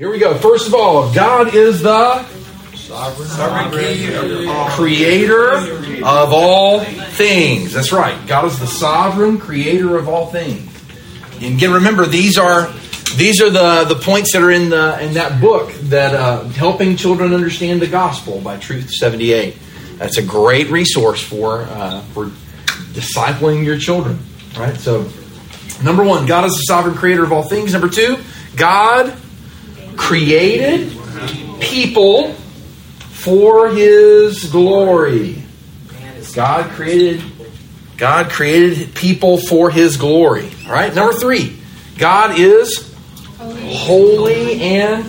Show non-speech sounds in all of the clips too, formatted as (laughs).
Here we go. First of all, God is the sovereign creator of all things. That's right. God is the sovereign creator of all things. And again, remember these are these are the, the points that are in the in that book that uh, helping children understand the gospel by Truth seventy eight. That's a great resource for uh, for discipling your children. Right. So, number one, God is the sovereign creator of all things. Number two, God created people for His glory. God created God created people for His glory. All right. Number three, God is holy and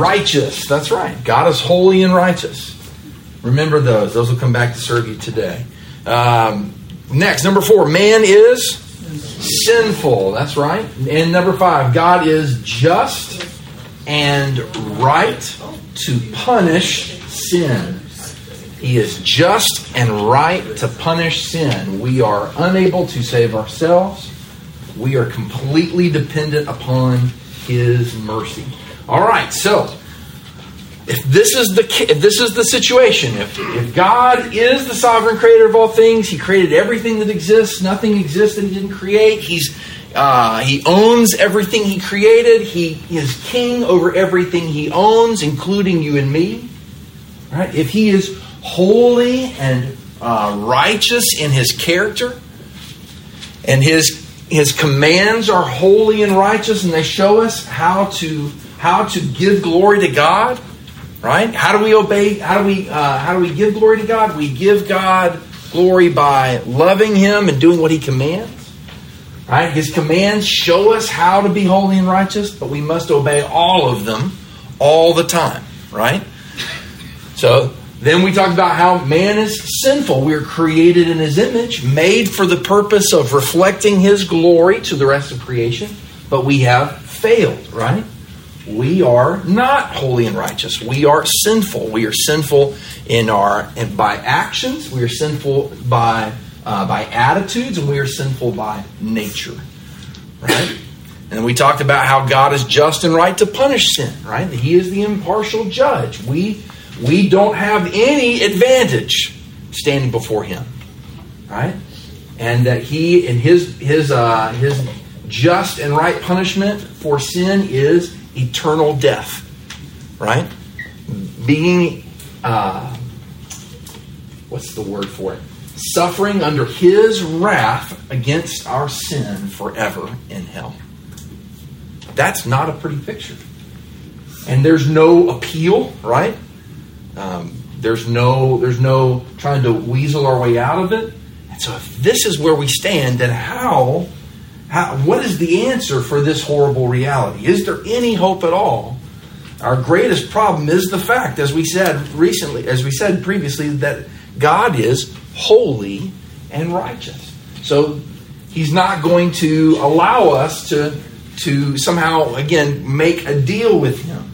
righteous. That's right. God is holy and righteous. Remember those. Those will come back to serve you today. Um, next, number four, man is sinful. That's right. And number five, God is just and right to punish sin. He is just and right to punish sin. We are unable to save ourselves. We are completely dependent upon His mercy. All right, so if this is the if this is the situation, if, if God is the sovereign creator of all things, He created everything that exists. Nothing exists that He didn't create. He's uh, he owns everything He created. He is king over everything He owns, including you and me. Right? If He is holy and uh, righteous in His character, and His his commands are holy and righteous, and they show us how to how to give glory to God. Right? How do we obey? How do we uh, how do we give glory to God? We give God glory by loving Him and doing what He commands. Right? His commands show us how to be holy and righteous, but we must obey all of them all the time. Right? So then we talked about how man is sinful. We are created in his image, made for the purpose of reflecting his glory to the rest of creation, but we have failed, right? We are not holy and righteous. We are sinful. We are sinful in our and by actions. We are sinful by uh, by attitudes, and we are sinful by nature, right? And we talked about how God is just and right to punish sin, right? He is the impartial judge. We we don't have any advantage standing before him right and that he and his his uh, his just and right punishment for sin is eternal death right being uh, what's the word for it suffering under his wrath against our sin forever in hell that's not a pretty picture and there's no appeal right um, there's no there's no trying to weasel our way out of it. And so if this is where we stand, then how, how what is the answer for this horrible reality? Is there any hope at all? Our greatest problem is the fact, as we said recently, as we said previously, that God is holy and righteous. So He's not going to allow us to to somehow again make a deal with Him.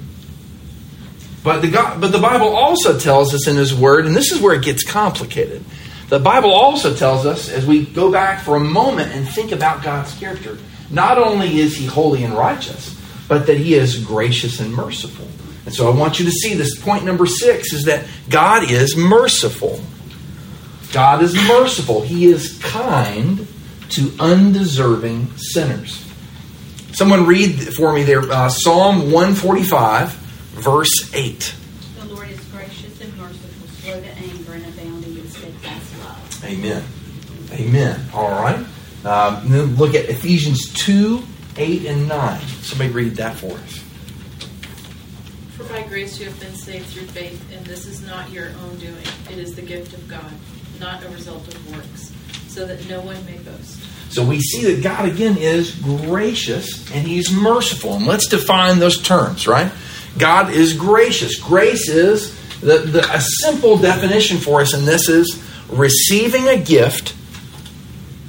But the, God, but the Bible also tells us in His Word, and this is where it gets complicated. The Bible also tells us, as we go back for a moment and think about God's character, not only is He holy and righteous, but that He is gracious and merciful. And so I want you to see this point number six is that God is merciful. God is merciful. He is kind to undeserving sinners. Someone read for me there uh, Psalm 145 verse 8. The Lord is gracious and merciful, slow to anger, and abounding in steadfast love. Amen. Amen. All right. Um, then look at Ephesians 2 8 and 9. Somebody read that for us. For by grace you have been saved through faith, and this is not your own doing. It is the gift of God, not a result of works, so that no one may boast. So we see that God again is gracious and He's merciful. And let's define those terms, right? God is gracious. Grace is the, the, a simple definition for us, and this is receiving a gift,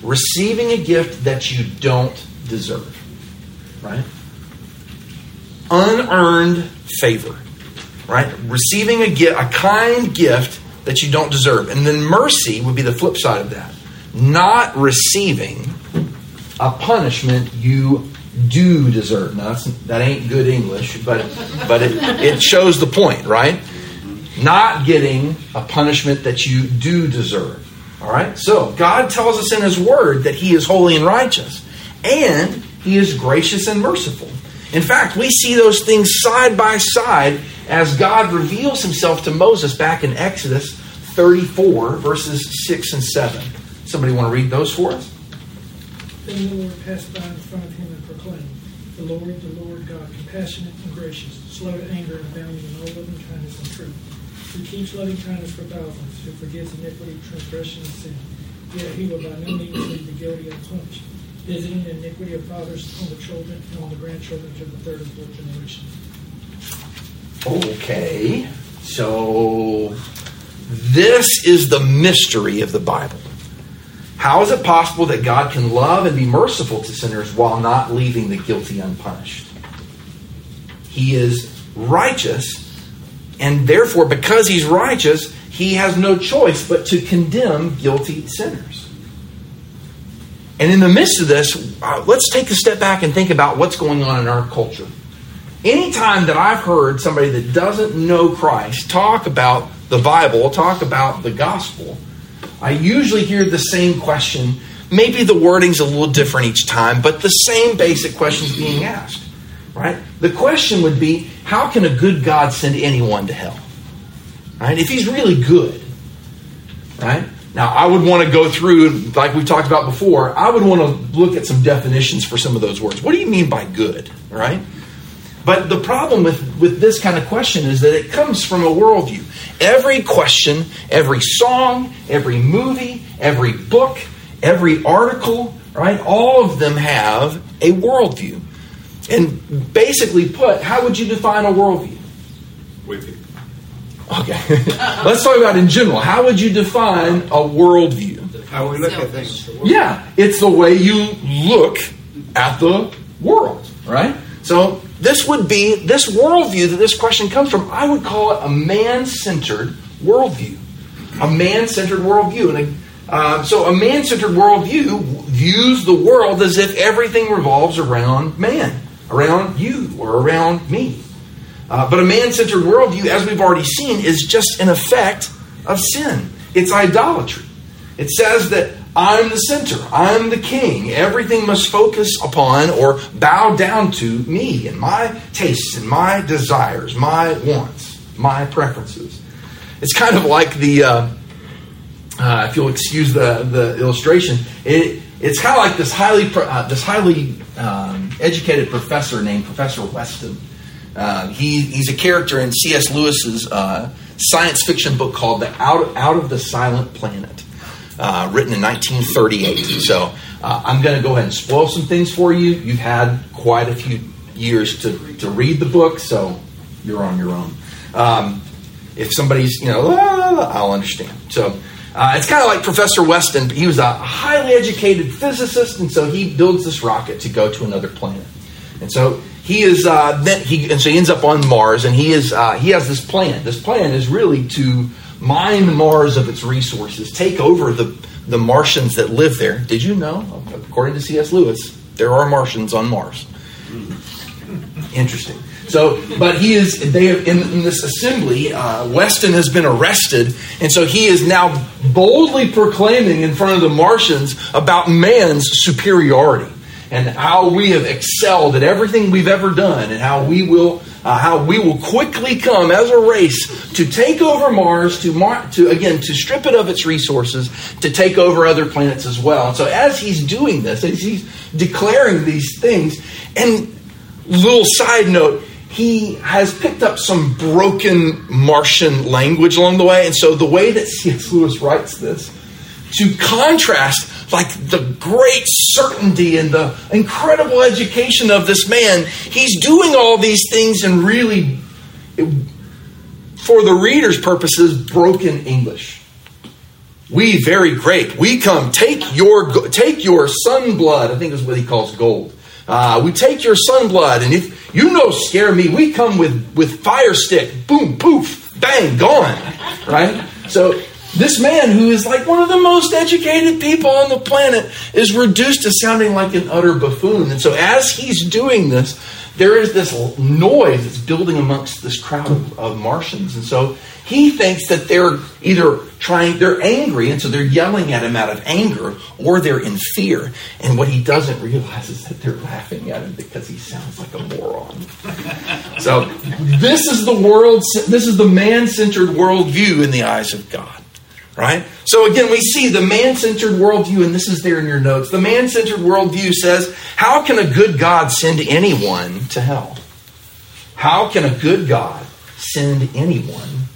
receiving a gift that you don't deserve. Right? Unearned favor. Right? Receiving a gift, a kind gift that you don't deserve. And then mercy would be the flip side of that. Not receiving a punishment you do deserve. Now, that ain't good English, but, but it, it shows the point, right? Not getting a punishment that you do deserve. All right? So, God tells us in His Word that He is holy and righteous, and He is gracious and merciful. In fact, we see those things side by side as God reveals Himself to Moses back in Exodus 34, verses 6 and 7. Somebody want to read those for us? Then the Lord passed by in front of him and proclaimed, The Lord, the Lord God, compassionate and gracious, slow to anger and abounding in all loving kindness and truth, who keeps loving kindness for thousands, who forgives iniquity, transgression, and sin. Yet he will by no means leave the guilty unpunished, visiting the iniquity of fathers on the children and on the grandchildren to the third and fourth generation. Okay, so this is the mystery of the Bible. How is it possible that God can love and be merciful to sinners while not leaving the guilty unpunished? He is righteous, and therefore, because he's righteous, he has no choice but to condemn guilty sinners. And in the midst of this, uh, let's take a step back and think about what's going on in our culture. Anytime that I've heard somebody that doesn't know Christ talk about the Bible, talk about the gospel, I usually hear the same question. Maybe the wording's a little different each time, but the same basic questions being asked. Right? The question would be, how can a good God send anyone to hell? Right? If he's really good. Right? Now, I would want to go through, like we've talked about before, I would want to look at some definitions for some of those words. What do you mean by good? Right? But the problem with, with this kind of question is that it comes from a worldview. Every question, every song, every movie, every book, every article, right? All of them have a worldview. And basically put, how would you define a worldview? Wicked. Okay. (laughs) Let's talk about in general. How would you define a worldview? How we look at things. Yeah, it's the way you look at the world, right? So this would be this worldview that this question comes from. I would call it a man-centered worldview, a man-centered worldview, and uh, so a man-centered worldview views the world as if everything revolves around man, around you, or around me. Uh, but a man-centered worldview, as we've already seen, is just an effect of sin. It's idolatry. It says that I'm the center. I'm the king. Everything must focus upon or bow down to me and my tastes and my desires, my wants, my preferences. It's kind of like the, uh, uh, if you'll excuse the, the illustration, it, it's kind of like this highly, uh, this highly um, educated professor named Professor Weston. Uh, he, he's a character in C.S. Lewis's uh, science fiction book called the Out, Out of the Silent Planet uh, written in 1938. So uh, I'm going to go ahead and spoil some things for you. You've had quite a few years to, to read the book, so you're on your own. Um, if somebody's, you know, I'll understand. So uh, it's kind of like Professor Weston. He was a highly educated physicist, and so he builds this rocket to go to another planet. And so he is uh, he and so he ends up on Mars, and he is uh, he has this plan. This plan is really to mine Mars of its resources, take over the, the Martians that live there. Did you know? According to C.S. Lewis, there are Martians on Mars. Interesting. So, but he is, they have, in, in this assembly, uh, Weston has been arrested, and so he is now boldly proclaiming in front of the Martians about man's superiority and how we have excelled at everything we've ever done and how we will uh, how we will quickly come as a race to take over Mars, to, Mar- to again to strip it of its resources, to take over other planets as well. And so, as he's doing this, as he's declaring these things, and little side note, he has picked up some broken Martian language along the way, and so the way that C.S. Lewis writes this to contrast like the great certainty and the incredible education of this man. He's doing all these things in really, for the reader's purposes, broken English. We very great. We come take your take your sun blood. I think is what he calls gold. Uh, we take your sun blood, and if you know scare me, we come with with fire stick. Boom, poof, bang, gone. Right. So This man, who is like one of the most educated people on the planet, is reduced to sounding like an utter buffoon. And so, as he's doing this, there is this noise that's building amongst this crowd of, of Martians. And so, he thinks that they're either trying, they're angry, and so they're yelling at him out of anger, or they're in fear. And what he doesn't realize is that they're laughing at him because he sounds like a moron. so, this is the world, this is the man centered worldview in the eyes of God. Right? So again, we see the man centered worldview, and this is there in your notes. The man centered worldview says, How can a good God send anyone to hell? How can a good God send anyone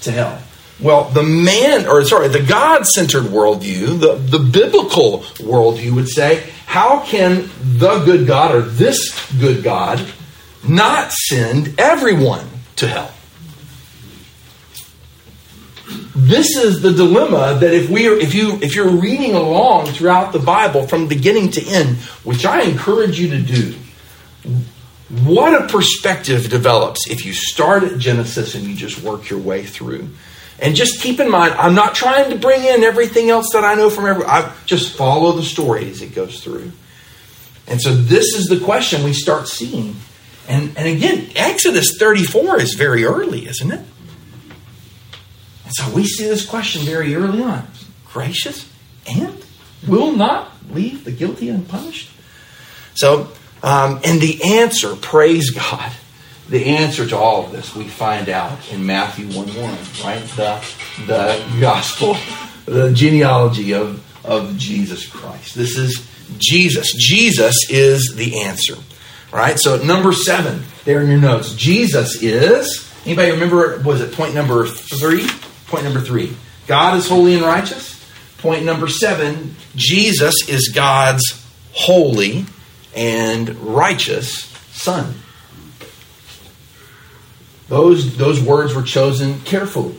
to hell? Well, the man, or sorry, the God centered worldview, the, the biblical worldview would say, How can the good God, or this good God, not send everyone to hell? This is the dilemma that if we are, if you if you're reading along throughout the Bible from beginning to end, which I encourage you to do, what a perspective develops if you start at Genesis and you just work your way through. And just keep in mind, I'm not trying to bring in everything else that I know from every. I just follow the story as it goes through. And so this is the question we start seeing. And and again, Exodus 34 is very early, isn't it? And so we see this question very early on gracious and will not leave the guilty unpunished? So, um, and the answer, praise God, the answer to all of this we find out in Matthew 1 1, right? The, the gospel, (laughs) the genealogy of, of Jesus Christ. This is Jesus. Jesus is the answer, right? So, number seven, there in your notes, Jesus is, anybody remember, was it point number three? Point number three God is holy and righteous. Point number seven Jesus is God's holy and righteous Son. Those, those words were chosen carefully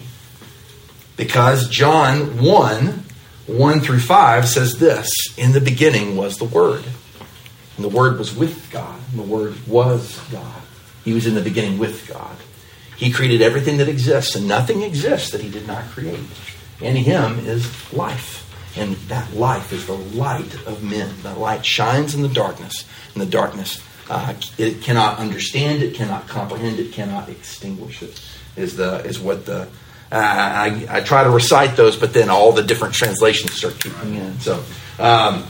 because John 1 1 through 5 says this In the beginning was the Word, and the Word was with God, and the Word was God. He was in the beginning with God. He created everything that exists, and nothing exists that He did not create. In Him is life. And that life is the light of men. The light shines in the darkness, and the darkness uh, it cannot understand it, cannot comprehend it, cannot extinguish it. Is the is what the uh, I, I try to recite those, but then all the different translations start kicking in. So, um,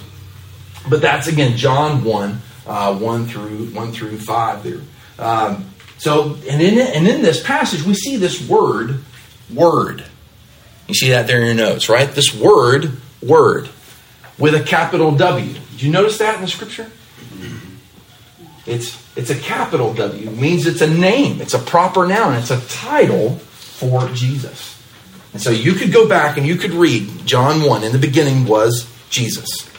but that's again John one uh, one through one through five there. Um, so, and in, and in this passage, we see this word, word. You see that there in your notes, right? This word, word, with a capital W. Did you notice that in the scripture? It's, it's a capital W. It means it's a name, it's a proper noun, it's a title for Jesus. And so you could go back and you could read John 1. In the beginning was Jesus.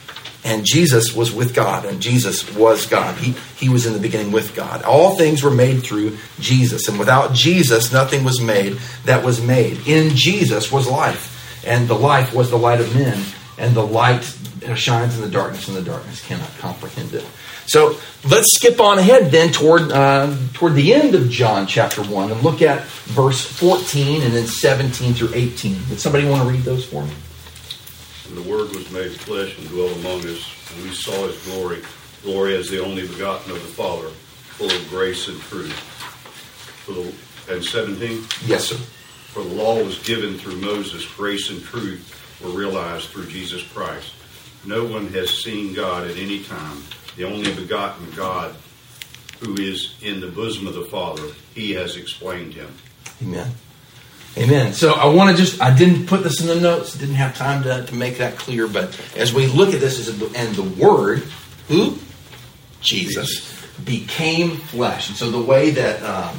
And Jesus was with God, and Jesus was God. He, he was in the beginning with God. All things were made through Jesus, and without Jesus, nothing was made that was made. In Jesus was life, and the life was the light of men, and the light shines in the darkness, and the darkness cannot comprehend it. So let's skip on ahead then toward uh, toward the end of John chapter one and look at verse fourteen and then seventeen through eighteen. Would somebody want to read those for me? And the Word was made flesh and dwelt among us, and we saw his glory, glory as the only begotten of the Father, full of grace and truth. For the, and 17? Yes, sir. For the law was given through Moses, grace and truth were realized through Jesus Christ. No one has seen God at any time, the only begotten God who is in the bosom of the Father. He has explained him. Amen. Amen. So I want to just, I didn't put this in the notes, didn't have time to, to make that clear, but as we look at this, as and the Word, who? Jesus, became flesh. And so the way that, um,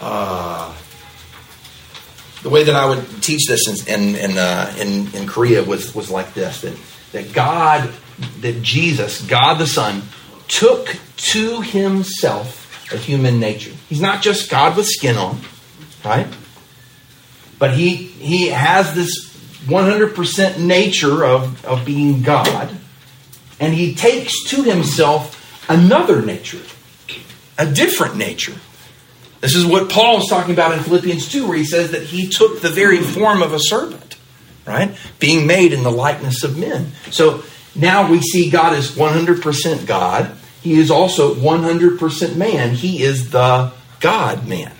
uh, the way that I would teach this in in uh, in, in Korea was was like this: that that God, that Jesus, God the Son, took to Himself a human nature. He's not just God with skin on, right? But he, he has this 100% nature of, of being God, and he takes to himself another nature, a different nature. This is what Paul is talking about in Philippians 2, where he says that he took the very form of a servant, right? Being made in the likeness of men. So now we see God is 100% God. He is also 100% man. He is the God man.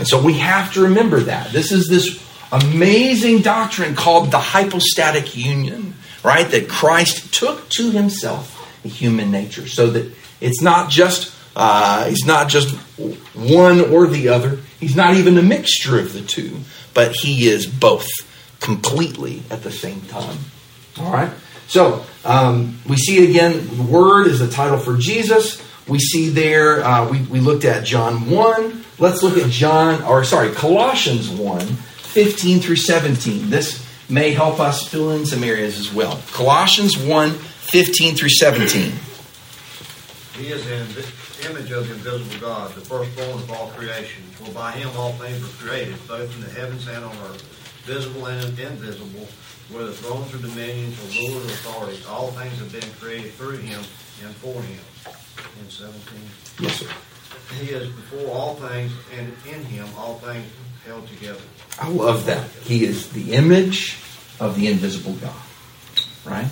And so we have to remember that. This is this amazing doctrine called the hypostatic union, right? That Christ took to himself a human nature so that it's not just uh, he's not just one or the other. He's not even a mixture of the two, but he is both completely at the same time. All right. So um, we see again. The Word is the title for Jesus. We see there. Uh, we we looked at John one. Let's look at John, or sorry, Colossians 1, 15 through 17. This may help us fill in some areas as well. Colossians 1, 15 through 17. He is in the image of the invisible God, the firstborn of all creation. For by him all things were created, both in the heavens and on earth, visible and invisible, whether thrones or dominions or rulers or authorities. All things have been created through him and for him. In 17. Yes, sir. He is before all things, and in him all things held together. I love that. He is the image of the invisible God. Right?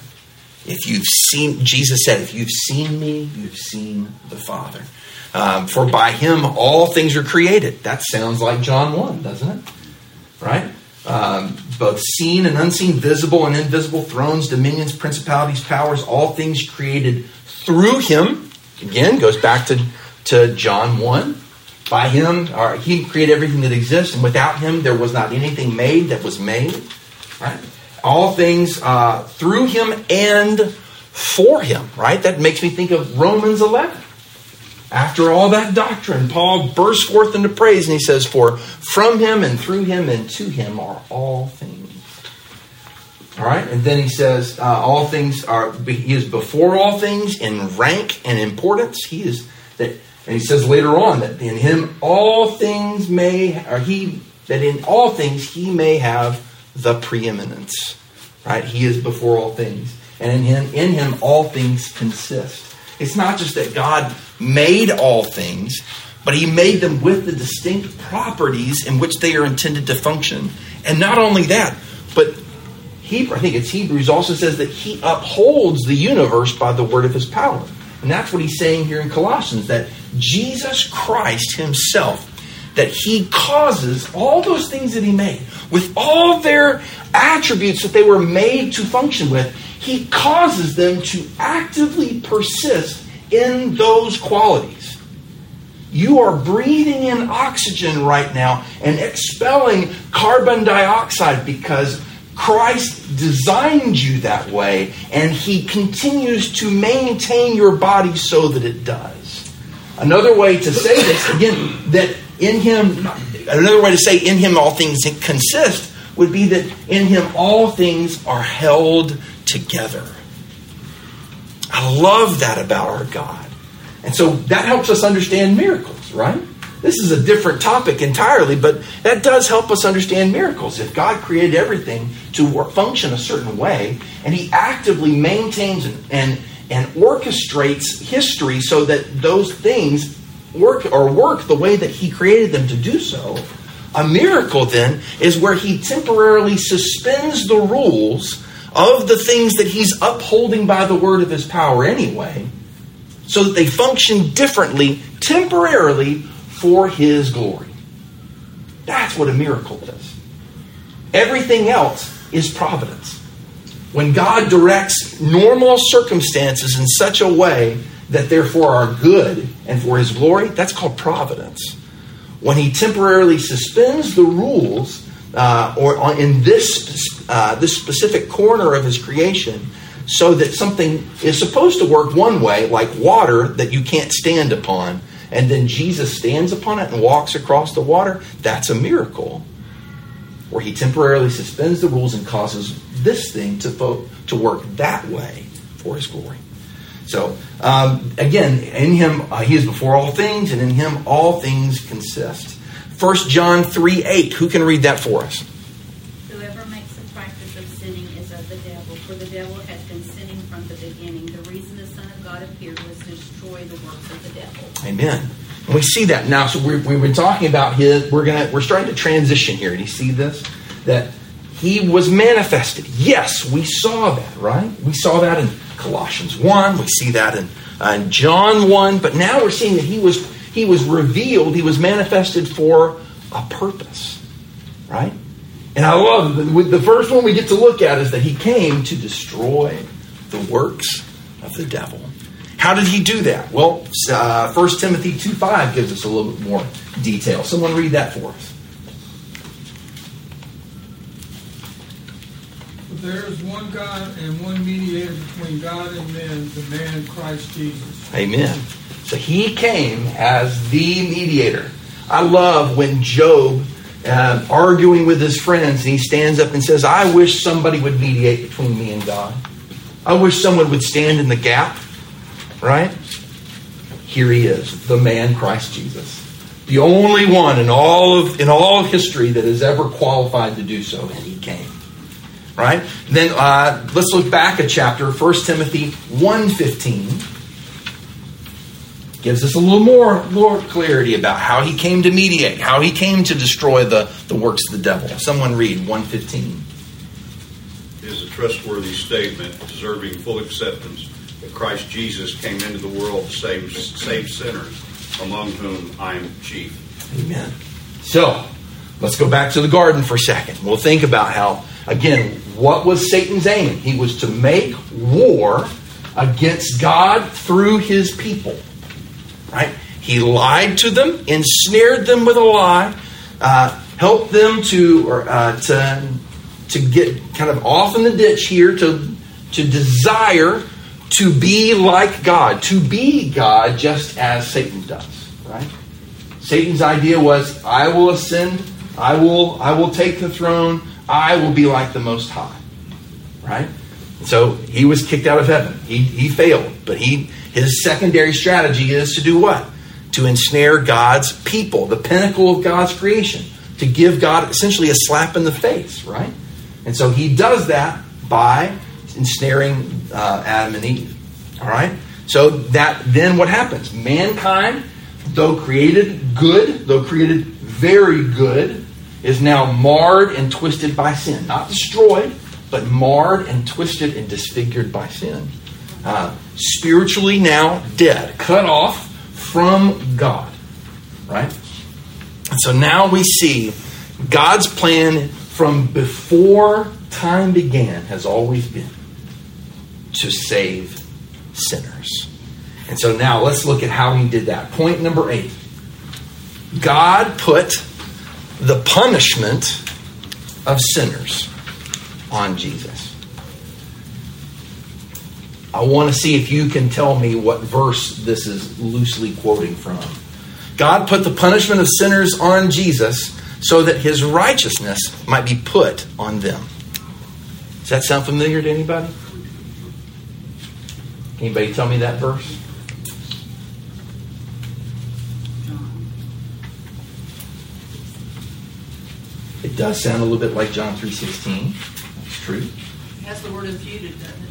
If you've seen, Jesus said, if you've seen me, you've seen the Father. Um, for by him all things are created. That sounds like John 1, doesn't it? Right? Um, both seen and unseen, visible and invisible, thrones, dominions, principalities, powers, all things created through him. Again, goes back to, to John 1. By him, or he created everything that exists, and without him there was not anything made that was made. Right? All things uh, through him and for him. Right? That makes me think of Romans 11. After all that doctrine, Paul bursts forth into praise and he says, For from him and through him and to him are all things. All right, and then he says, uh, All things are, he is before all things in rank and importance. He is that, and he says later on that in him all things may, or he, that in all things he may have the preeminence. Right? He is before all things. And in him, in him all things consist. It's not just that God made all things, but He made them with the distinct properties in which they are intended to function. And not only that, but Hebrew, I think it's Hebrews also says that He upholds the universe by the word of His power. And that's what He's saying here in Colossians that Jesus Christ Himself, that He causes all those things that He made, with all their attributes that they were made to function with, He causes them to actively persist in those qualities. You are breathing in oxygen right now and expelling carbon dioxide because Christ designed you that way and He continues to maintain your body so that it does. Another way to say this, again, that in Him, another way to say in Him all things consist would be that in Him all things are held together. I love that about our God. And so that helps us understand miracles, right? This is a different topic entirely, but that does help us understand miracles. If God created everything to work, function a certain way, and He actively maintains and, and, and orchestrates history so that those things work or work the way that He created them to do so, a miracle then is where He temporarily suspends the rules of the things that He's upholding by the word of His power anyway so that they function differently temporarily for His glory. That's what a miracle is. Everything else is providence. When God directs normal circumstances in such a way that are for our good and for His glory, that's called providence. When He temporarily suspends the rules uh, or in this uh, this specific corner of His creation so that something is supposed to work one way, like water that you can't stand upon, and then Jesus stands upon it and walks across the water, that's a miracle. Where he temporarily suspends the rules and causes this thing to, fo- to work that way for his glory. So, um, again, in him, uh, he is before all things, and in him all things consist. 1 John 3 8. Who can read that for us? Whoever makes a practice of sinning is of the devil, for the devil has been sinning from the beginning. The reason the Son of God appeared was to destroy the works of the devil. Amen. And we see that now. So we've, we've been talking about his. We're gonna. We're starting to transition here. Do you see this? That he was manifested. Yes, we saw that. Right? We saw that in Colossians one. We see that in, uh, in John one. But now we're seeing that he was. He was revealed. He was manifested for a purpose. Right? And I love the, the first one we get to look at is that he came to destroy the works of the devil. How did he do that? Well, uh, 1 Timothy 2 5 gives us a little bit more detail. Someone read that for us. There is one God and one mediator between God and men, the man Christ Jesus. Amen. So he came as the mediator. I love when Job, uh, arguing with his friends, and he stands up and says, I wish somebody would mediate between me and God. I wish someone would stand in the gap, right? Here he is, the man Christ Jesus. The only one in all of in all of history that has ever qualified to do so, and he came. Right? Then uh, let's look back a chapter, 1 Timothy 1.15 gives us a little more, more clarity about how he came to mediate, how he came to destroy the, the works of the devil. Someone read 115 is a trustworthy statement deserving full acceptance that Christ Jesus came into the world to save, save sinners, among whom I am chief. Amen. So, let's go back to the garden for a second. We'll think about how, again, what was Satan's aim? He was to make war against God through his people. Right? He lied to them, ensnared them with a lie, uh, helped them to, or, uh, to to get kind of off in the ditch here to to desire to be like God, to be God just as Satan does, right? Satan's idea was I will ascend, I will I will take the throne, I will be like the most high. Right? So he was kicked out of heaven. He he failed, but he his secondary strategy is to do what? To ensnare God's people, the pinnacle of God's creation, to give God essentially a slap in the face, right? And so he does that by ensnaring uh, Adam and Eve. All right? So that then what happens? Mankind, though created good, though created very good, is now marred and twisted by sin. Not destroyed, but marred and twisted and disfigured by sin. Uh, spiritually now dead, cut off from God. Right? And so now we see God's plan from before time began has always been to save sinners. And so now let's look at how he did that. Point number eight God put the punishment of sinners on Jesus. I want to see if you can tell me what verse this is loosely quoting from. God put the punishment of sinners on Jesus so that his righteousness might be put on them. Does that sound familiar to anybody? Anybody tell me that verse? It does sound a little bit like John 3.16. That's true. It has the word imputed, doesn't it?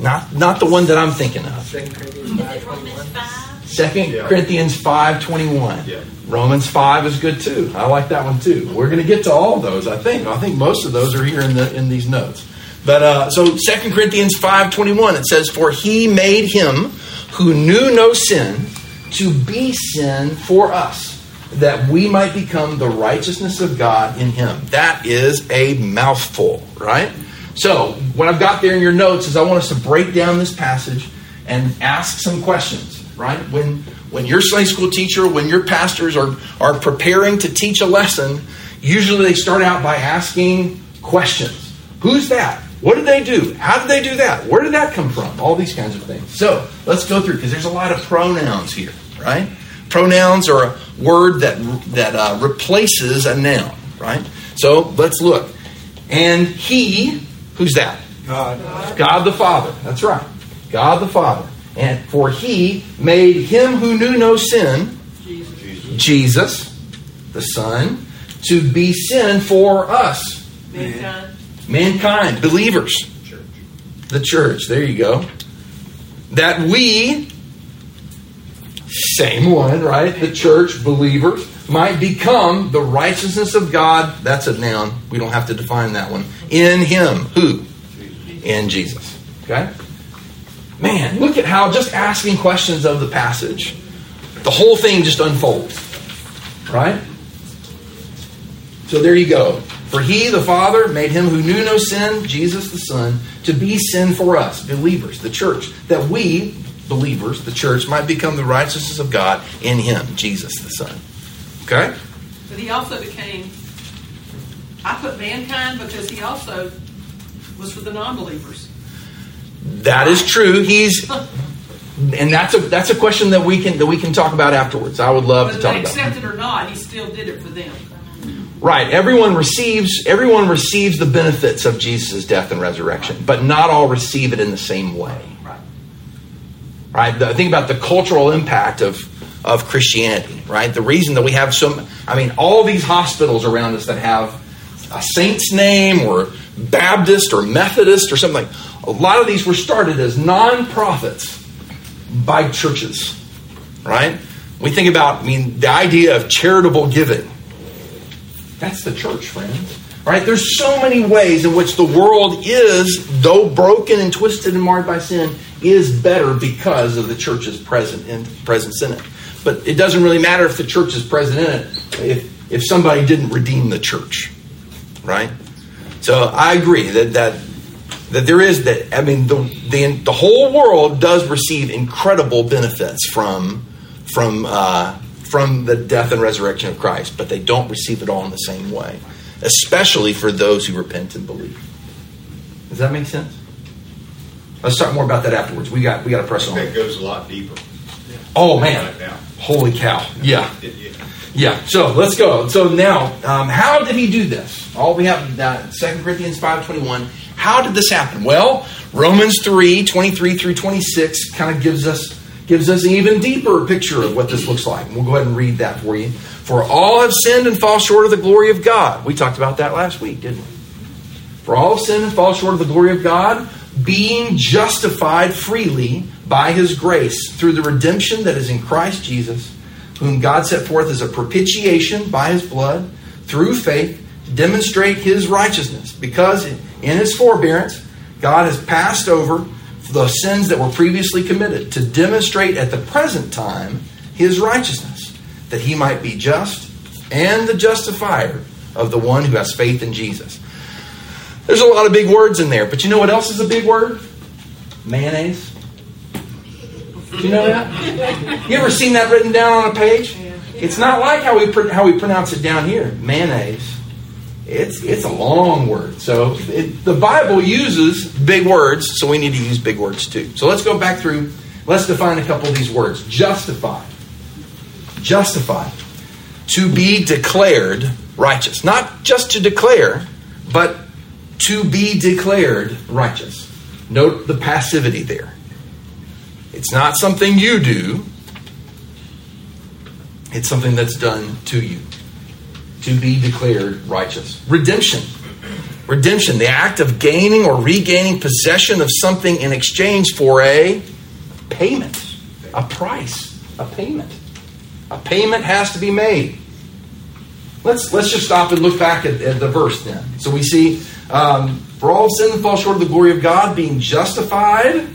Not, not the one that I'm thinking of. Is it Romans 5? Second Yeah. Corinthians 5.21. Yeah. Romans 5 is good too. I like that one too. We're going to get to all those, I think. I think most of those are here in the in these notes. But uh, so Second Corinthians 5.21, it says, For he made him who knew no sin to be sin for us, that we might become the righteousness of God in him. That is a mouthful, right? So, what I've got there in your notes is I want us to break down this passage and ask some questions, right? When when your Sunday school teacher, when your pastors are, are preparing to teach a lesson, usually they start out by asking questions. Who's that? What did they do? How did they do that? Where did that come from? All these kinds of things. So let's go through because there's a lot of pronouns here, right? Pronouns are a word that that uh, replaces a noun, right? So let's look. And he, who's that? God. God the Father. That's right. God the Father. And for he made him who knew no sin, Jesus, the Son, to be sin for us, Mankind. Mankind, believers, the church. There you go. That we same one, right? The church, believers, might become the righteousness of God. That's a noun. We don't have to define that one. In Him. Who? In Jesus. Okay? Man, look at how just asking questions of the passage, the whole thing just unfolds. Right? So there you go. For he, the Father, made him who knew no sin, Jesus the Son, to be sin for us, believers, the church, that we, believers, the church, might become the righteousness of God in him, Jesus the Son. Okay? But he also became, I put mankind because he also was for the non believers. That is true. He's and that's a that's a question that we can that we can talk about afterwards. I would love to talk about. accept it or not, he still did it for them. Right. Everyone receives everyone receives the benefits of Jesus' death and resurrection, but not all receive it in the same way. Right. The, think about the cultural impact of of Christianity. Right. The reason that we have some, I mean, all these hospitals around us that have a saint's name or Baptist or Methodist or something. A lot of these were started as non-profits by churches. Right. We think about, I mean, the idea of charitable giving. That's the church, friends. Right? there's so many ways in which the world is, though broken and twisted and marred by sin, is better because of the church's present in, presence in it. But it doesn't really matter if the church is present in it if, if somebody didn't redeem the church, right? So I agree that that that there is that. I mean, the the, the whole world does receive incredible benefits from from uh, from the death and resurrection of Christ, but they don't receive it all in the same way, especially for those who repent and believe. Does that make sense? Let's talk more about that afterwards. We got we got to press on. It goes a lot deeper. Oh man, holy cow! Yeah, yeah. So let's go. So now, um, how did he do this? All we have uh, 2 Corinthians five twenty one. How did this happen? Well, Romans 3, 23 through 26 kind of gives us gives us an even deeper picture of what this looks like. We'll go ahead and read that for you. For all have sinned and fall short of the glory of God. We talked about that last week, didn't we? For all have sinned and fall short of the glory of God, being justified freely by his grace through the redemption that is in Christ Jesus, whom God set forth as a propitiation by his blood through faith to demonstrate his righteousness. Because in his forbearance, God has passed over the sins that were previously committed to demonstrate at the present time his righteousness, that he might be just and the justifier of the one who has faith in Jesus. There's a lot of big words in there, but you know what else is a big word? Mayonnaise. Do you know that? You ever seen that written down on a page? It's not like how we pr- how we pronounce it down here. Mayonnaise. It's it's a long word. So it, the Bible uses big words, so we need to use big words too. So let's go back through. Let's define a couple of these words. Justify. Justify. To be declared righteous. Not just to declare, but to be declared righteous. Note the passivity there. It's not something you do, it's something that's done to you. To be declared righteous. Redemption. Redemption, the act of gaining or regaining possession of something in exchange for a payment, a price, a payment. A payment has to be made. Let's let's just stop and look back at, at the verse then. So we see, um, for all sin and fall short of the glory of God, being justified,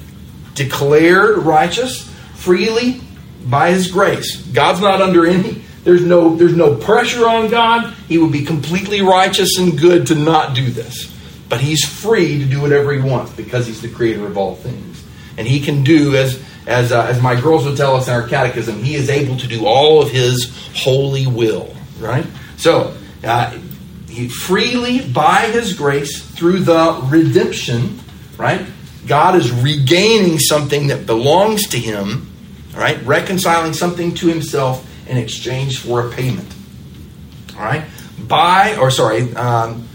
declared righteous freely by His grace. God's not under any. There's no there's no pressure on God. He would be completely righteous and good to not do this, but He's free to do whatever He wants because He's the Creator of all things, and He can do as as uh, as my girls would tell us in our catechism. He is able to do all of His holy will. Right. So, uh, he freely, by his grace, through the redemption, right? God is regaining something that belongs to him, right? Reconciling something to himself in exchange for a payment. All right? By, or sorry, um,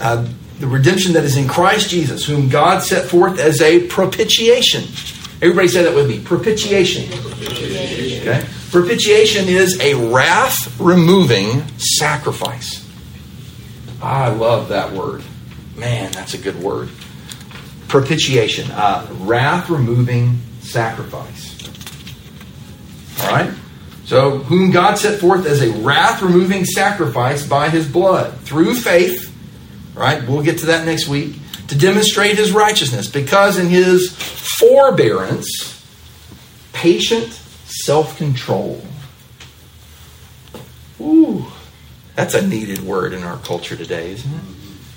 uh, the redemption that is in Christ Jesus, whom God set forth as a propitiation. Everybody say that with me. Propitiation. Okay? Propitiation is a wrath removing sacrifice. I love that word. Man, that's a good word. Propitiation, uh, wrath removing sacrifice. All right? So, whom God set forth as a wrath removing sacrifice by his blood through faith, right? We'll get to that next week, to demonstrate his righteousness, because in his forbearance, patient self control. Ooh, that's a needed word in our culture today, isn't it?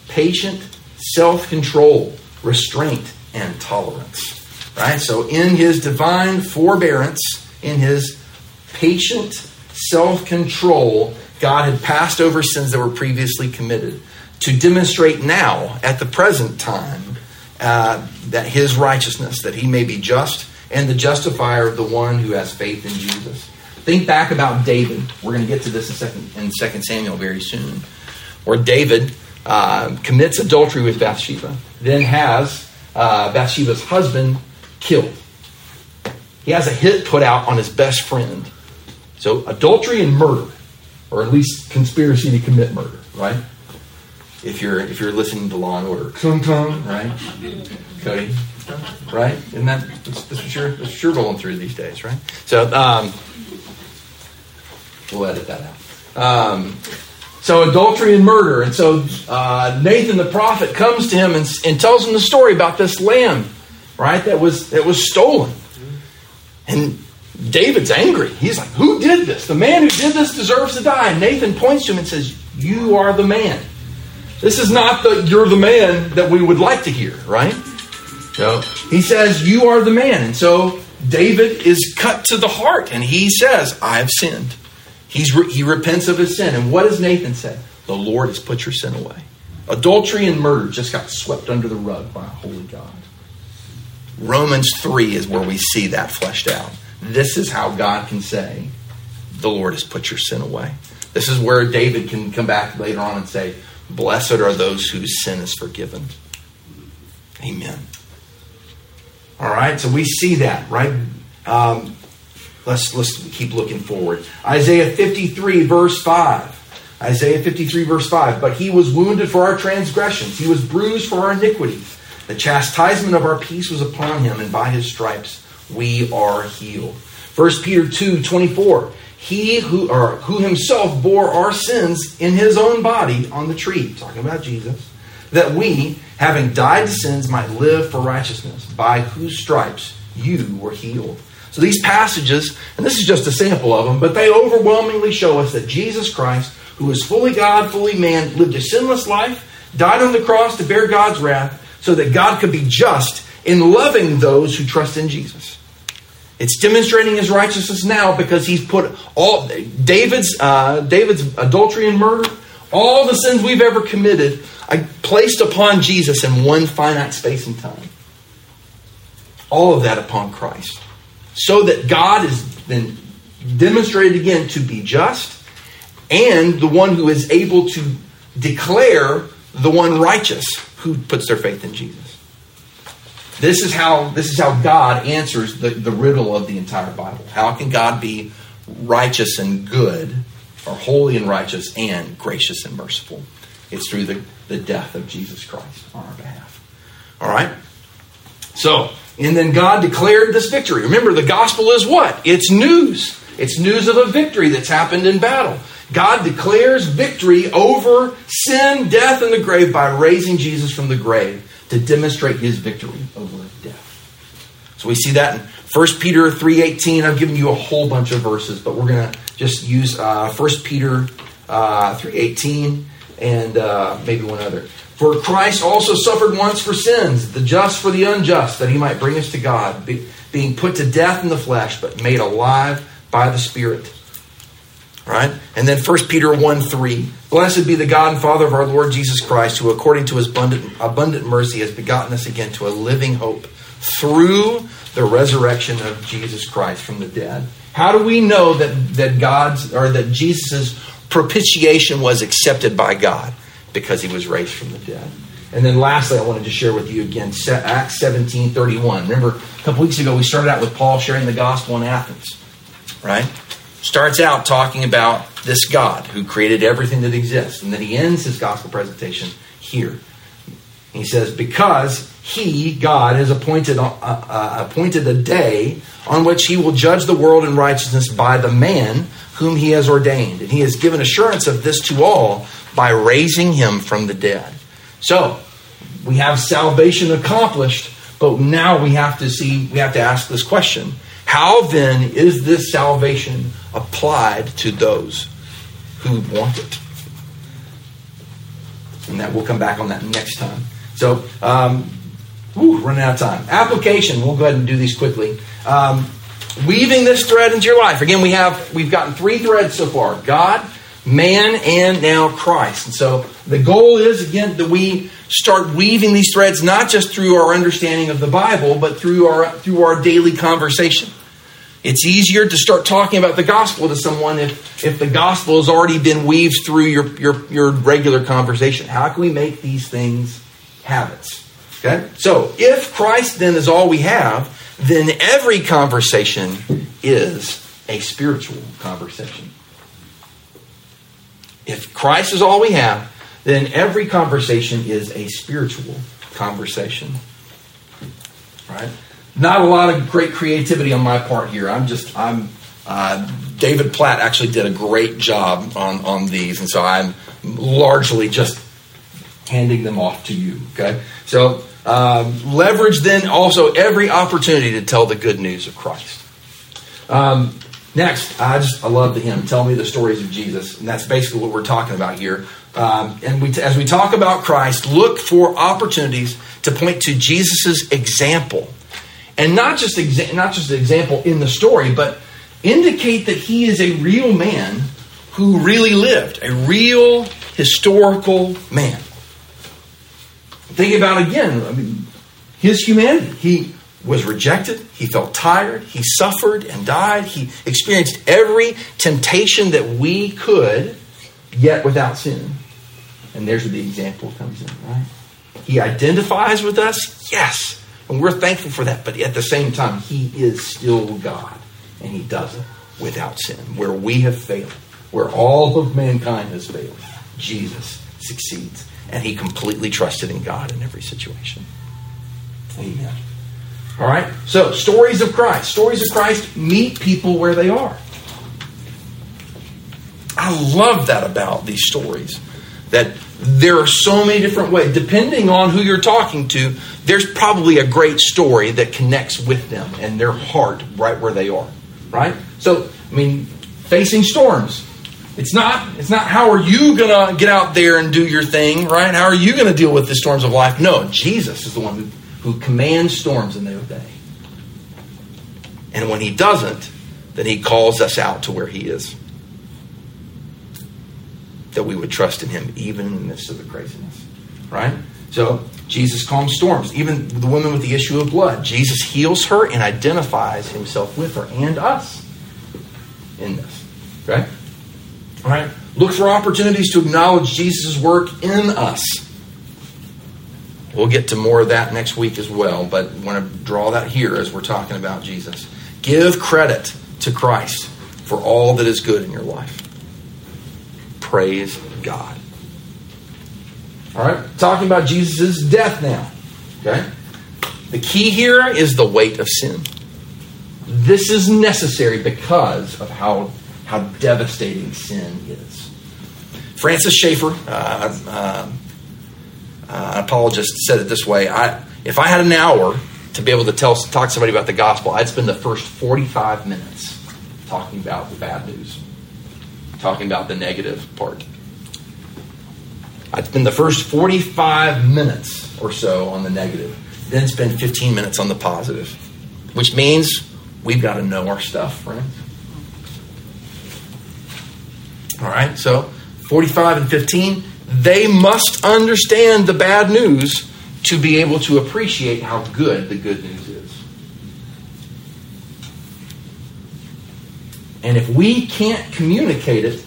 Patient self control, restraint, and tolerance. Right? So, in his divine forbearance, in his patient self control, God had passed over sins that were previously committed to demonstrate now, at the present time, uh, that his righteousness, that he may be just and the justifier of the one who has faith in Jesus. Think back about David. We're going to get to this in second in Second Samuel very soon, where David uh, commits adultery with Bathsheba, then has uh, Bathsheba's husband killed. He has a hit put out on his best friend. So adultery and murder, or at least conspiracy to commit murder, right? If you're if you're listening to Law and Order, right? Cody, right? Isn't that that's, that's what you're that's what you're rolling through these days, right? So um, we'll edit that out. Um, so adultery and murder, and so uh, Nathan the prophet comes to him and, and tells him the story about this lamb, right? That was that was stolen, and David's angry. He's like, "Who did this? The man who did this deserves to die." And Nathan points to him and says, "You are the man." This is not the "you're the man" that we would like to hear, right? So he says, "You are the man," and so David is cut to the heart, and he says, "I have sinned." He's re- he repents of his sin, and what does Nathan say? The Lord has put your sin away. Adultery and murder just got swept under the rug by a holy God. Romans 3 is where we see that fleshed out. This is how God can say, The Lord has put your sin away. This is where David can come back later on and say, Blessed are those whose sin is forgiven. Amen. All right, so we see that, right? Um, let's let's keep looking forward. Isaiah 53, verse 5. Isaiah 53, verse 5. But he was wounded for our transgressions, he was bruised for our iniquities. The chastisement of our peace was upon him, and by his stripes we are healed. 1 Peter 2, 24. He who or who himself bore our sins in his own body on the tree, talking about Jesus, that we, having died to sins, might live for righteousness, by whose stripes you were healed. So these passages, and this is just a sample of them, but they overwhelmingly show us that Jesus Christ, who is fully God, fully man, lived a sinless life, died on the cross to bear God's wrath, so that God could be just in loving those who trust in Jesus. It's demonstrating his righteousness now because he's put all David's uh, David's adultery and murder, all the sins we've ever committed, I placed upon Jesus in one finite space and time. All of that upon Christ. So that God is then demonstrated again to be just and the one who is able to declare the one righteous who puts their faith in Jesus. This is how this is how God answers the, the riddle of the entire Bible. How can God be righteous and good, or holy and righteous, and gracious and merciful? It's through the, the death of Jesus Christ on our behalf. All right? So, and then God declared this victory. Remember, the gospel is what? It's news. It's news of a victory that's happened in battle. God declares victory over sin, death, and the grave by raising Jesus from the grave to demonstrate his victory over death. So we see that in 1 Peter 3.18. I've given you a whole bunch of verses, but we're going to just use uh, 1 Peter uh, 3.18 and uh, maybe one other. For Christ also suffered once for sins, the just for the unjust, that he might bring us to God, be, being put to death in the flesh, but made alive by the Spirit. Right? And then 1 Peter 1 3. Blessed be the God and Father of our Lord Jesus Christ, who according to his abundant, abundant mercy has begotten us again to a living hope through the resurrection of Jesus Christ from the dead. How do we know that, that God's or that Jesus' propitiation was accepted by God? Because he was raised from the dead. And then lastly, I wanted to share with you again Acts 17 31. Remember, a couple weeks ago, we started out with Paul sharing the gospel in Athens, right? Starts out talking about this God who created everything that exists, and then he ends his gospel presentation here. He says, Because he, God, has appointed, uh, uh, appointed a day on which he will judge the world in righteousness by the man whom he has ordained. And he has given assurance of this to all by raising him from the dead. So, we have salvation accomplished, but now we have to see, we have to ask this question How then is this salvation applied to those who want it? And that we'll come back on that next time. So, um, whew, running out of time. Application. We'll go ahead and do these quickly. Um, weaving this thread into your life. Again, we have we've gotten three threads so far: God, man, and now Christ. And so the goal is again that we start weaving these threads not just through our understanding of the Bible, but through our through our daily conversation. It's easier to start talking about the gospel to someone if, if the gospel has already been weaved through your, your, your regular conversation. How can we make these things habits? Okay? So, if Christ then is all we have, then every conversation is a spiritual conversation. If Christ is all we have, then every conversation is a spiritual conversation. Right? Not a lot of great creativity on my part here. I'm just I'm uh, David Platt actually did a great job on on these, and so I'm largely just handing them off to you. Okay, so um, leverage then also every opportunity to tell the good news of Christ. Um, next, I just I love the hymn. Tell me the stories of Jesus, and that's basically what we're talking about here. Um, and we, as we talk about Christ, look for opportunities to point to Jesus' example, and not just exa- not just an example in the story, but indicate that he is a real man who really lived, a real historical man. Think about again, I mean, his humanity. He was rejected. He felt tired. He suffered and died. He experienced every temptation that we could, yet without sin. And there's where the example comes in, right? He identifies with us, yes. And we're thankful for that. But at the same time, he is still God. And he does it without sin. Where we have failed, where all of mankind has failed, Jesus succeeds and he completely trusted in God in every situation. Amen. All right? So, stories of Christ. Stories of Christ meet people where they are. I love that about these stories. That there are so many different ways. Depending on who you're talking to, there's probably a great story that connects with them and their heart right where they are. Right? So, I mean, facing storms. It's not, it's not how are you going to get out there and do your thing, right? How are you going to deal with the storms of life? No, Jesus is the one who, who commands storms and they obey. And when he doesn't, then he calls us out to where he is. That we would trust in him even in the midst of the craziness, right? So Jesus calms storms. Even the woman with the issue of blood, Jesus heals her and identifies himself with her and us in this, right? All right? Look for opportunities to acknowledge Jesus' work in us. We'll get to more of that next week as well, but I want to draw that here as we're talking about Jesus. Give credit to Christ for all that is good in your life. Praise God. All right, talking about Jesus' death now. Okay? The key here is the weight of sin. This is necessary because of how how devastating sin is. Francis Schaeffer, uh, uh, uh, apologist, said it this way: I, If I had an hour to be able to tell talk to somebody about the gospel, I'd spend the first forty-five minutes talking about the bad news, talking about the negative part. I'd spend the first forty-five minutes or so on the negative, then spend fifteen minutes on the positive, which means we've got to know our stuff, right? All right, so 45 and 15, they must understand the bad news to be able to appreciate how good the good news is. And if we can't communicate it,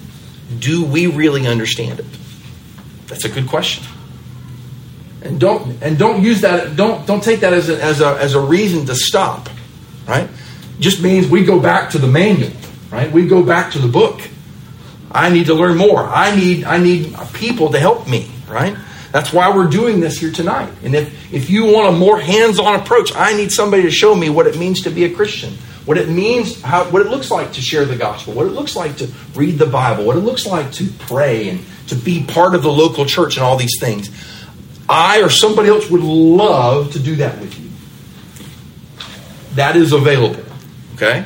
do we really understand it? That's a good question. And don't and don't use that don't don't take that as a, as a as a reason to stop, right? Just means we go back to the manual, right? We go back to the book I need to learn more. I need I need people to help me, right? That's why we're doing this here tonight. And if, if you want a more hands on approach, I need somebody to show me what it means to be a Christian, what it means, how, what it looks like to share the gospel, what it looks like to read the Bible, what it looks like to pray and to be part of the local church and all these things. I or somebody else would love to do that with you. That is available. Okay?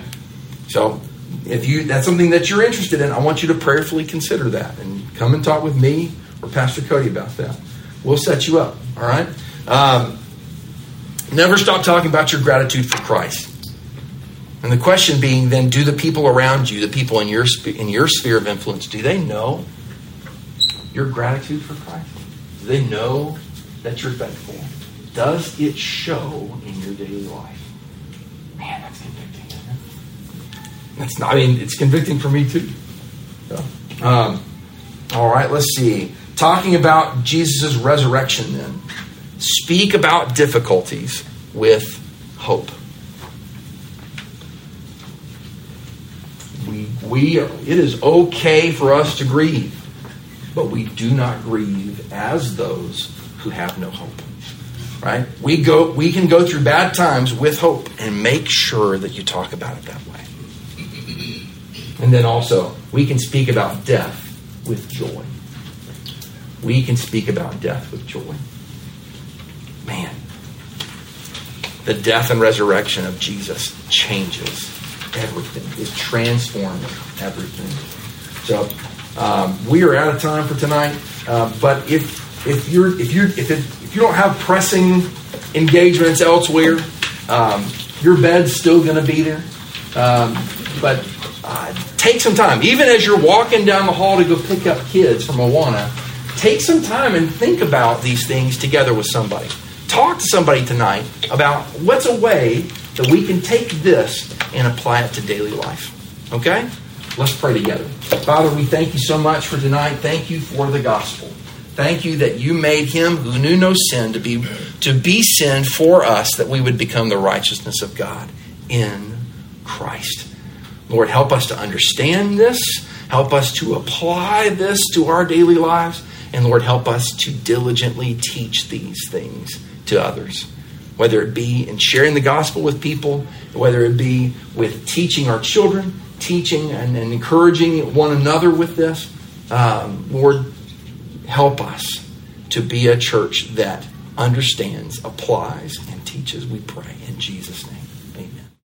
So if you that's something that you're interested in, I want you to prayerfully consider that and come and talk with me or Pastor Cody about that. We'll set you up. All right. Um, never stop talking about your gratitude for Christ. And the question being, then, do the people around you, the people in your in your sphere of influence, do they know your gratitude for Christ? Do they know that you're thankful? Does it show in your daily life? Man, that's convicting? That's not, I mean, it's convicting for me too. Um, all right, let's see. Talking about Jesus' resurrection then. Speak about difficulties with hope. We, it is okay for us to grieve, but we do not grieve as those who have no hope. Right? We go we can go through bad times with hope and make sure that you talk about it that way. And then also, we can speak about death with joy. We can speak about death with joy. Man, the death and resurrection of Jesus changes everything. It transforms everything. So um, we are out of time for tonight. Uh, but if if you're if you if it, if you don't have pressing engagements elsewhere, um, your bed's still going to be there. Um, but uh, take some time, even as you're walking down the hall to go pick up kids from Awana. Take some time and think about these things together with somebody. Talk to somebody tonight about what's a way that we can take this and apply it to daily life. Okay? Let's pray together. Father, we thank you so much for tonight. Thank you for the gospel. Thank you that you made him who knew no sin to be to be sin for us that we would become the righteousness of God in Christ. Lord, help us to understand this. Help us to apply this to our daily lives. And Lord, help us to diligently teach these things to others. Whether it be in sharing the gospel with people, whether it be with teaching our children, teaching and, and encouraging one another with this. Um, Lord, help us to be a church that understands, applies, and teaches, we pray in Jesus' name.